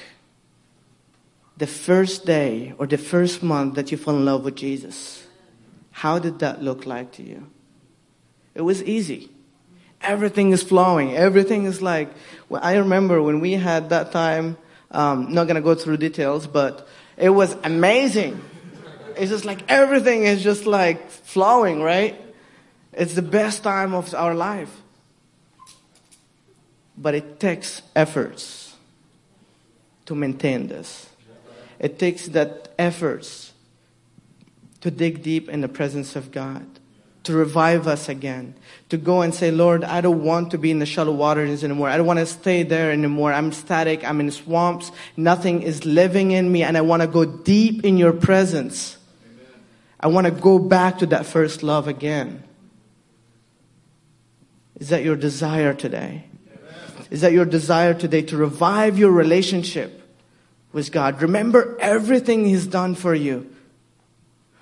the first day or the first month that you fell in love with Jesus. How did that look like to you? It was easy. Everything is flowing. Everything is like, well, I remember when we had that time, um, not gonna go through details, but it was amazing. It's just like everything is just like flowing, right? It's the best time of our life. But it takes efforts to maintain this. It takes that efforts to dig deep in the presence of God to revive us again, to go and say, Lord, I don't want to be in the shallow waters anymore. I don't want to stay there anymore. I'm static. I'm in swamps. Nothing is living in me, and I want to go deep in your presence. Amen. I want to go back to that first love again. Is that your desire today? Amen. Is that your desire today to revive your relationship with God? Remember everything He's done for you.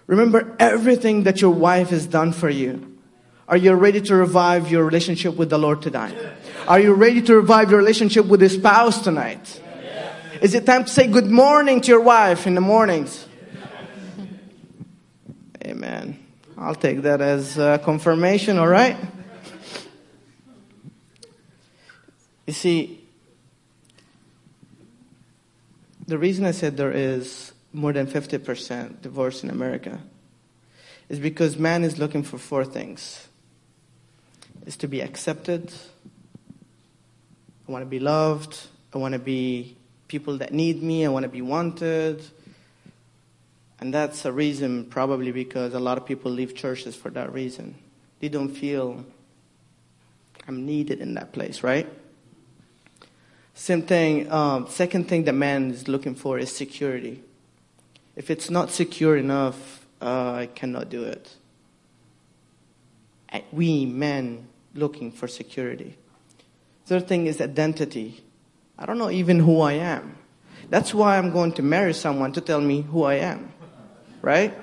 Remember everything that your wife has done for you. Are you ready to revive your relationship with the Lord tonight? Are you ready to revive your relationship with your spouse tonight? Is it time to say good morning to your wife in the mornings? Amen. I'll take that as confirmation, all right? You see, the reason I said there is more than 50% divorce in America is because man is looking for four things. Is to be accepted. I want to be loved. I want to be people that need me. I want to be wanted. And that's a reason, probably because a lot of people leave churches for that reason. They don't feel I'm needed in that place, right? Same thing, um, second thing that man is looking for is security. If it's not secure enough, uh, I cannot do it. We men looking for security. Third thing is identity. I don't know even who I am. That's why I'm going to marry someone to tell me who I am. Right?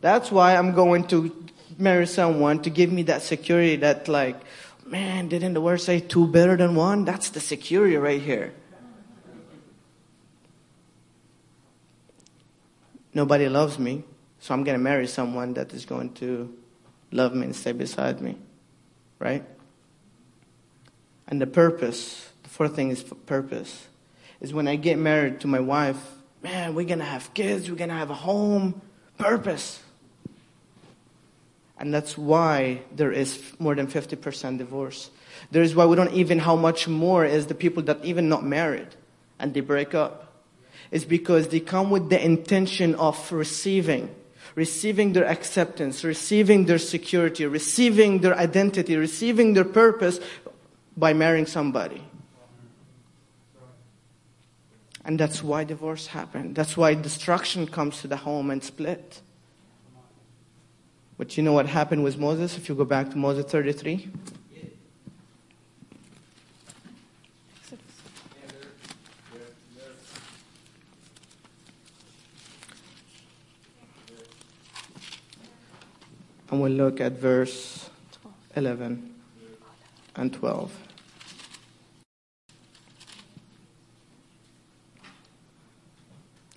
That's why I'm going to marry someone to give me that security that like, man, didn't the word say two better than one? That's the security right here. Nobody loves me, so I'm going to marry someone that is going to love me and stay beside me. Right? And the purpose, the fourth thing is purpose, is when I get married to my wife, man, we're going to have kids, we're going to have a home, purpose. And that's why there is more than 50% divorce. There is why we don't even how much more is the people that even not married and they break up is because they come with the intention of receiving, receiving their acceptance, receiving their security, receiving their identity, receiving their purpose by marrying somebody. And that's why divorce happened. That's why destruction comes to the home and split. But you know what happened with Moses? If you go back to Moses 33. And we'll look at verse 11 and 12.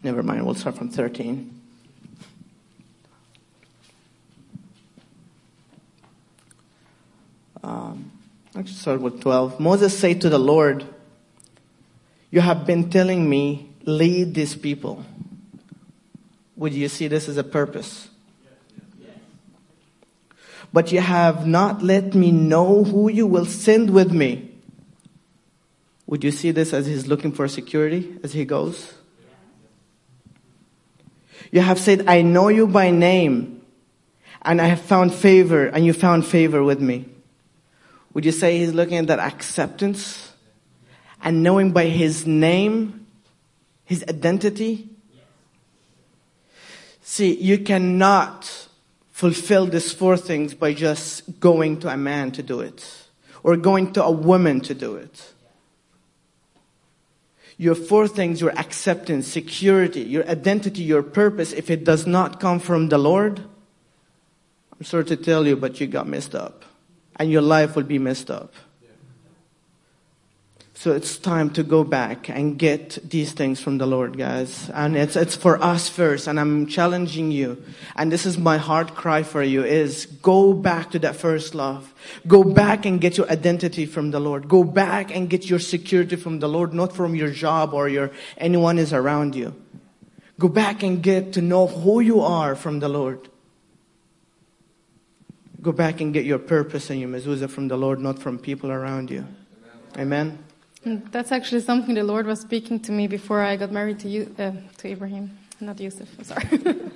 Never mind, we'll start from 13. Um, Actually, start with 12. Moses said to the Lord, You have been telling me, lead these people. Would you see this as a purpose? But you have not let me know who you will send with me. Would you see this as he's looking for security as he goes? You have said, I know you by name, and I have found favor, and you found favor with me. Would you say he's looking at that acceptance and knowing by his name, his identity? See, you cannot fulfill these four things by just going to a man to do it or going to a woman to do it. Your four things, your acceptance, security, your identity, your purpose, if it does not come from the Lord, I'm sorry to tell you, but you got messed up. And your life will be messed up. So it's time to go back and get these things from the Lord, guys. And it's, it's for us first. And I'm challenging you. And this is my heart cry for you is go back to that first love. Go back and get your identity from the Lord. Go back and get your security from the Lord, not from your job or your, anyone is around you. Go back and get to know who you are from the Lord. Go back and get your purpose and your mezuzah from the Lord, not from people around you. Amen. That's actually something the Lord was speaking to me before I got married to you, uh, to Ibrahim, not Yusuf. I'm sorry, <laughs> to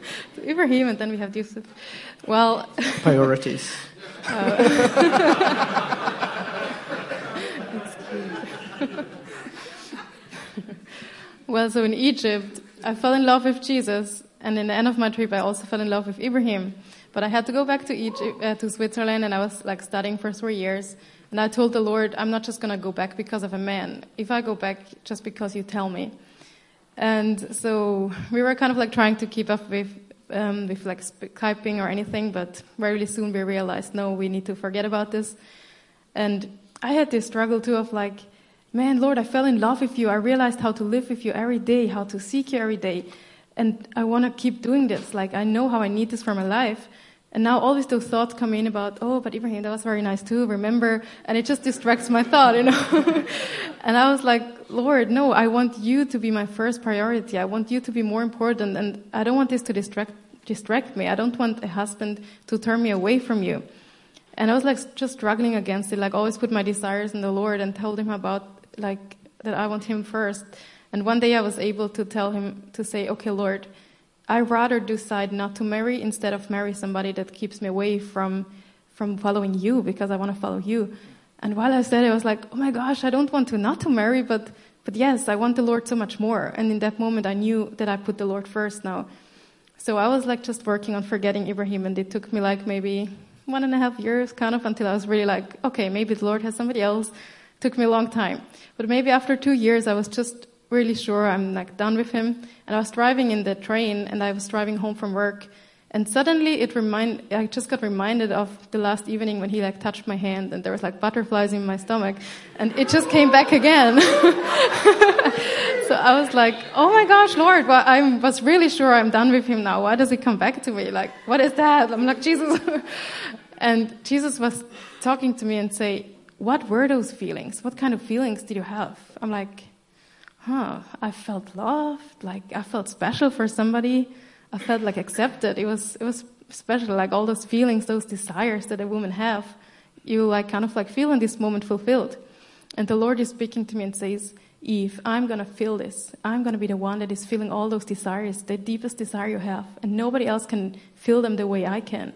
Ibrahim, and then we have Yusuf. Well, <laughs> priorities. <laughs> well, so in Egypt, I fell in love with Jesus, and in the end of my trip, I also fell in love with Ibrahim. But I had to go back to Egypt, uh, to Switzerland, and I was like studying for three years. And I told the Lord, I'm not just going to go back because of a man. If I go back just because you tell me. And so we were kind of like trying to keep up with, um, with like Skyping or anything, but very soon we realized, no, we need to forget about this. And I had this struggle too of like, man, Lord, I fell in love with you. I realized how to live with you every day, how to seek you every day. And I want to keep doing this. Like, I know how I need this for my life. And now all these those thoughts come in about, oh, but Ibrahim, that was very nice too, remember? And it just distracts my <laughs> thought, you know? <laughs> and I was like, Lord, no, I want you to be my first priority. I want you to be more important. And I don't want this to distract, distract me. I don't want a husband to turn me away from you. And I was like just struggling against it, like always put my desires in the Lord and told him about like that I want him first. And one day I was able to tell him to say, okay, Lord, I rather decide not to marry instead of marry somebody that keeps me away from from following you because I want to follow you. And while I said it, I was like, oh my gosh, I don't want to not to marry, but but yes, I want the Lord so much more. And in that moment, I knew that I put the Lord first now. So I was like just working on forgetting Ibrahim, and it took me like maybe one and a half years, kind of, until I was really like, okay, maybe the Lord has somebody else. It took me a long time, but maybe after two years, I was just really sure I'm like done with him. And I was driving in the train and I was driving home from work. And suddenly it remind, I just got reminded of the last evening when he like touched my hand and there was like butterflies in my stomach and it just came back again. <laughs> so I was like, oh my gosh, Lord, well, I was really sure I'm done with him now. Why does he come back to me? Like, what is that? I'm like, Jesus. <laughs> and Jesus was talking to me and say, what were those feelings? What kind of feelings did you have? I'm like, huh, I felt loved, like I felt special for somebody. I felt like accepted. It was, it was special, like all those feelings, those desires that a woman have, you like kind of like feel in this moment fulfilled. And the Lord is speaking to me and says, Eve, I'm gonna feel this. I'm gonna be the one that is feeling all those desires, the deepest desire you have. And nobody else can feel them the way I can.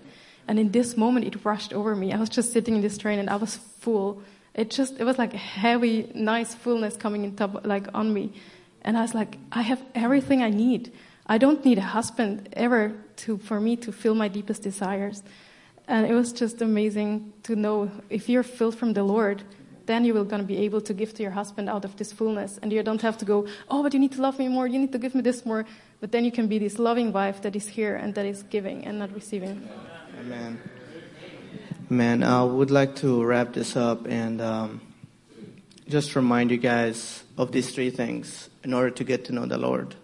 And in this moment, it rushed over me. I was just sitting in this train and I was full it just it was like a heavy, nice fullness coming in top like on me, and I was like, I have everything I need. I don't need a husband ever to for me to fill my deepest desires, and it was just amazing to know if you're filled from the Lord, then you will going to be able to give to your husband out of this fullness, and you don't have to go, oh, but you need to love me more, you need to give me this more, but then you can be this loving wife that is here and that is giving and not receiving. Amen. Man, I would like to wrap this up and um, just remind you guys of these three things in order to get to know the Lord.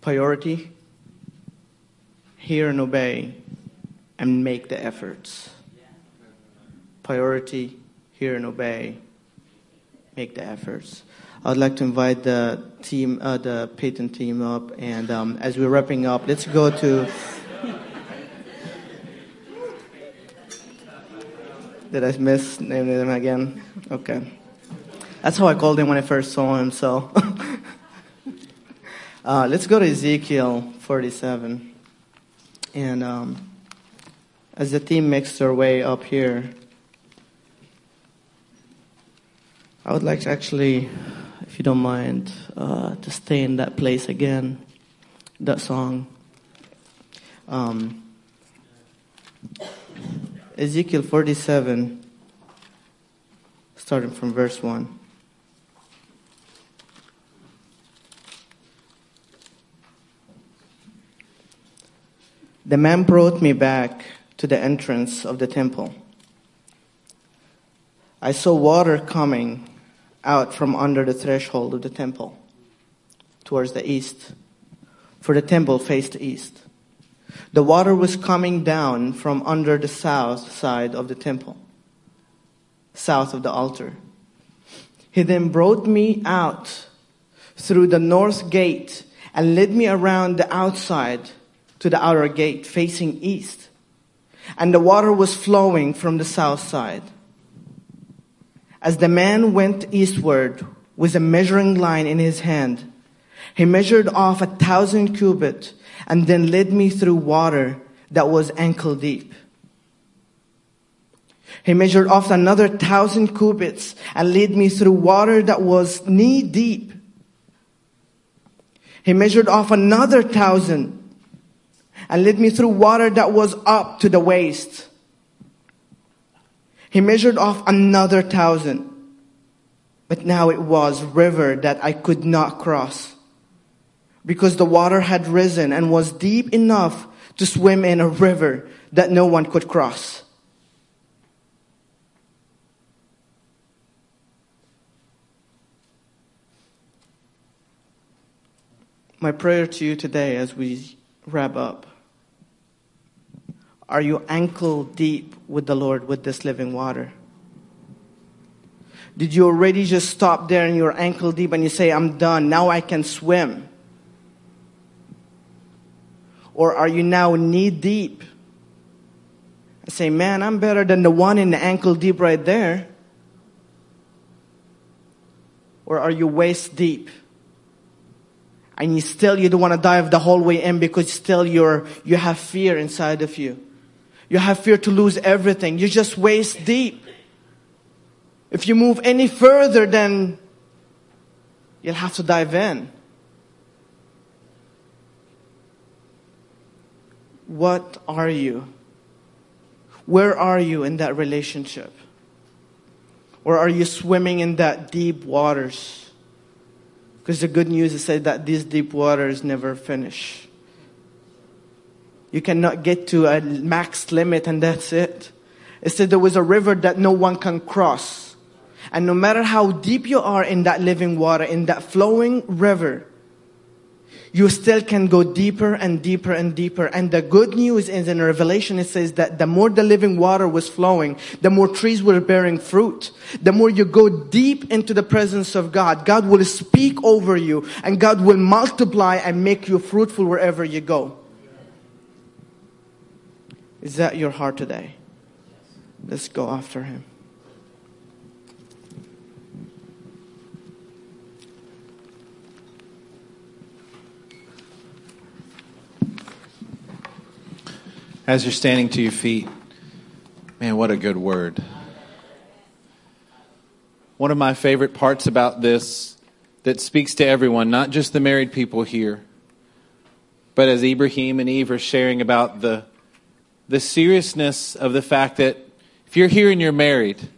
Priority, hear and obey, and make the efforts. priority, hear and obey, make the efforts. I'd like to invite the team, uh, the Peyton team up, and um, as we're wrapping up, let's go to. Did I miss name them again? Okay. That's how I called him when I first saw him, so. <laughs> uh, let's go to Ezekiel 47. And um, as the team makes their way up here, I would like to actually, if you don't mind, uh, to stay in that place again, that song. Um, Ezekiel 47, starting from verse 1. The man brought me back to the entrance of the temple. I saw water coming out from under the threshold of the temple towards the east, for the temple faced east. The water was coming down from under the south side of the temple, south of the altar. He then brought me out through the north gate and led me around the outside to the outer gate facing east. And the water was flowing from the south side. As the man went eastward with a measuring line in his hand, he measured off a thousand cubits and then led me through water that was ankle deep. He measured off another thousand cubits and led me through water that was knee deep. He measured off another thousand and led me through water that was up to the waist. He measured off another thousand, but now it was river that I could not cross because the water had risen and was deep enough to swim in a river that no one could cross. My prayer to you today as we wrap up are you ankle deep with the Lord with this living water? Did you already just stop there and you're ankle deep and you say, I'm done, now I can swim? Or are you now knee deep? I say, man, I'm better than the one in the ankle deep right there. Or are you waist deep? And you still, you don't want to dive the whole way in because still you're, you have fear inside of you. You have fear to lose everything. You're just waist deep. If you move any further, then you'll have to dive in. What are you? Where are you in that relationship? Or are you swimming in that deep waters? Because the good news is said that these deep waters never finish. You cannot get to a max limit and that's it. It said there was a river that no one can cross. And no matter how deep you are in that living water, in that flowing river, you still can go deeper and deeper and deeper. And the good news is in Revelation, it says that the more the living water was flowing, the more trees were bearing fruit. The more you go deep into the presence of God, God will speak over you and God will multiply and make you fruitful wherever you go. Is that your heart today? Let's go after Him. As you're standing to your feet, man, what a good word. One of my favorite parts about this that speaks to everyone, not just the married people here, but as Ibrahim and Eve are sharing about the, the seriousness of the fact that if you're here and you're married,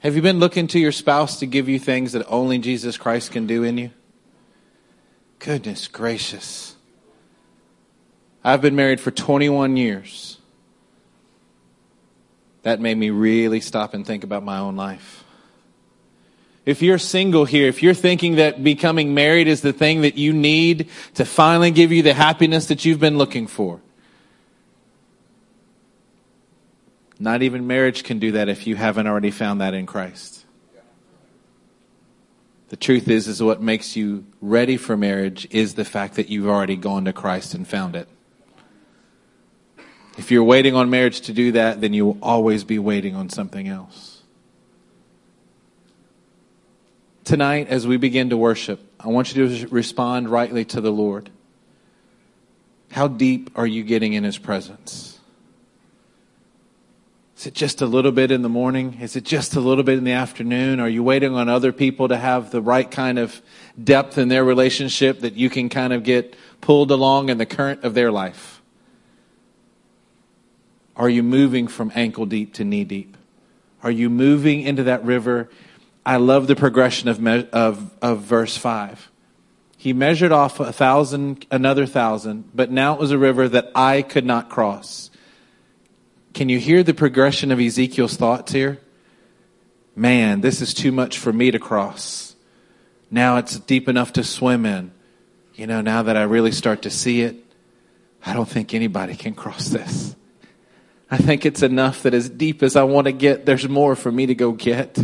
have you been looking to your spouse to give you things that only Jesus Christ can do in you? Goodness gracious. I've been married for 21 years. That made me really stop and think about my own life. If you're single here, if you're thinking that becoming married is the thing that you need to finally give you the happiness that you've been looking for, Not even marriage can do that if you haven't already found that in Christ. The truth is, is what makes you ready for marriage is the fact that you've already gone to Christ and found it. If you're waiting on marriage to do that, then you will always be waiting on something else. Tonight, as we begin to worship, I want you to respond rightly to the Lord. How deep are you getting in His presence? Is it just a little bit in the morning? Is it just a little bit in the afternoon? Are you waiting on other people to have the right kind of depth in their relationship that you can kind of get pulled along in the current of their life? Are you moving from ankle deep to knee deep? Are you moving into that river? I love the progression of, me- of, of verse 5. He measured off a thousand, another thousand, but now it was a river that I could not cross. Can you hear the progression of Ezekiel's thoughts here? Man, this is too much for me to cross. Now it's deep enough to swim in. You know, now that I really start to see it, I don't think anybody can cross this. I think it's enough that as deep as I want to get, there's more for me to go get.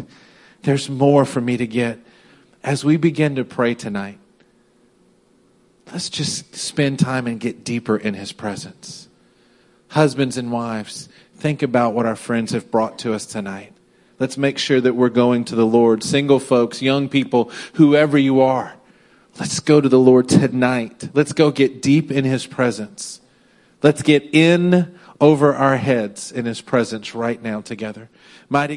There's more for me to get. As we begin to pray tonight, let's just spend time and get deeper in His presence. Husbands and wives, think about what our friends have brought to us tonight. Let's make sure that we're going to the Lord. Single folks, young people, whoever you are, let's go to the Lord tonight. Let's go get deep in His presence. Let's get in over our heads in his presence right now together. Mighty